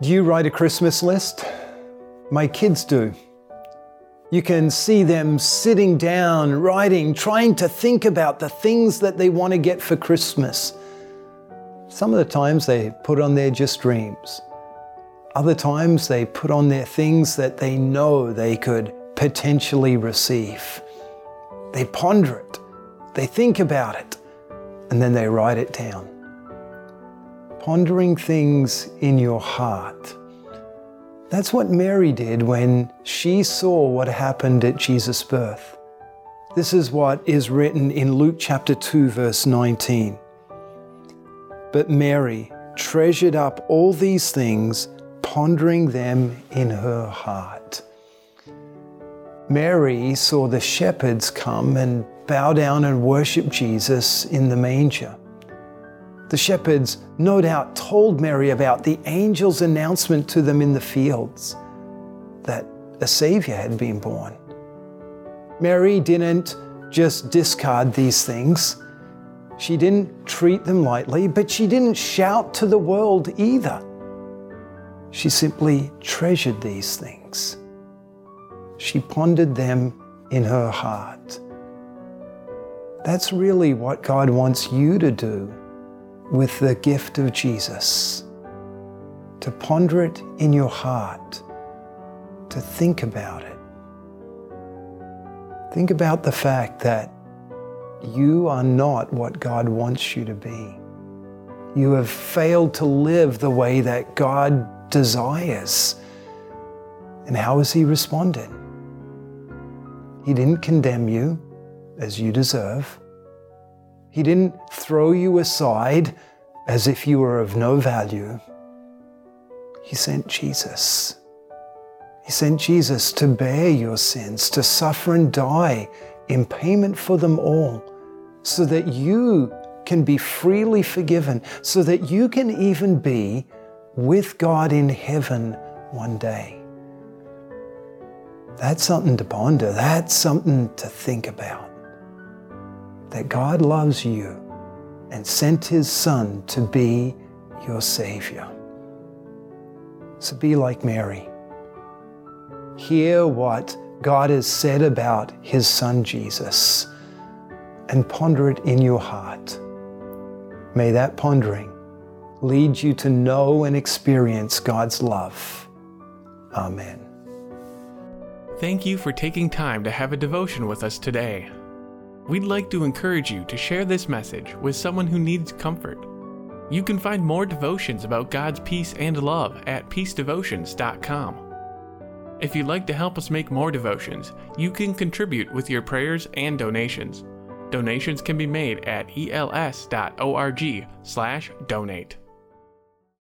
Do you write a Christmas list? My kids do. You can see them sitting down, writing, trying to think about the things that they want to get for Christmas. Some of the times they put on their just dreams. Other times they put on their things that they know they could potentially receive. They ponder it, they think about it, and then they write it down pondering things in your heart. That's what Mary did when she saw what happened at Jesus' birth. This is what is written in Luke chapter 2, verse 19. But Mary treasured up all these things, pondering them in her heart. Mary saw the shepherds come and bow down and worship Jesus in the manger. The shepherds no doubt told Mary about the angel's announcement to them in the fields that a Savior had been born. Mary didn't just discard these things. She didn't treat them lightly, but she didn't shout to the world either. She simply treasured these things. She pondered them in her heart. That's really what God wants you to do with the gift of Jesus, to ponder it in your heart, to think about it. Think about the fact that you are not what God wants you to be. You have failed to live the way that God desires. And how has He responded? He didn't condemn you as you deserve. He didn't throw you aside as if you were of no value. He sent Jesus. He sent Jesus to bear your sins, to suffer and die in payment for them all, so that you can be freely forgiven, so that you can even be with God in heaven one day. That's something to ponder. That's something to think about that God loves you and sent His Son to be your Savior. So be like Mary. Hear what God has said about His Son Jesus and ponder it in your heart. May that pondering lead you to know and experience God's love. Amen. Thank you for taking time to have a devotion with us today we'd like to encourage you to share this message with someone who needs comfort. You can find more devotions about God's peace and love at peacedevotions.com. If you'd like to help us make more devotions, you can contribute with your prayers and donations. Donations can be made at els.org/donate.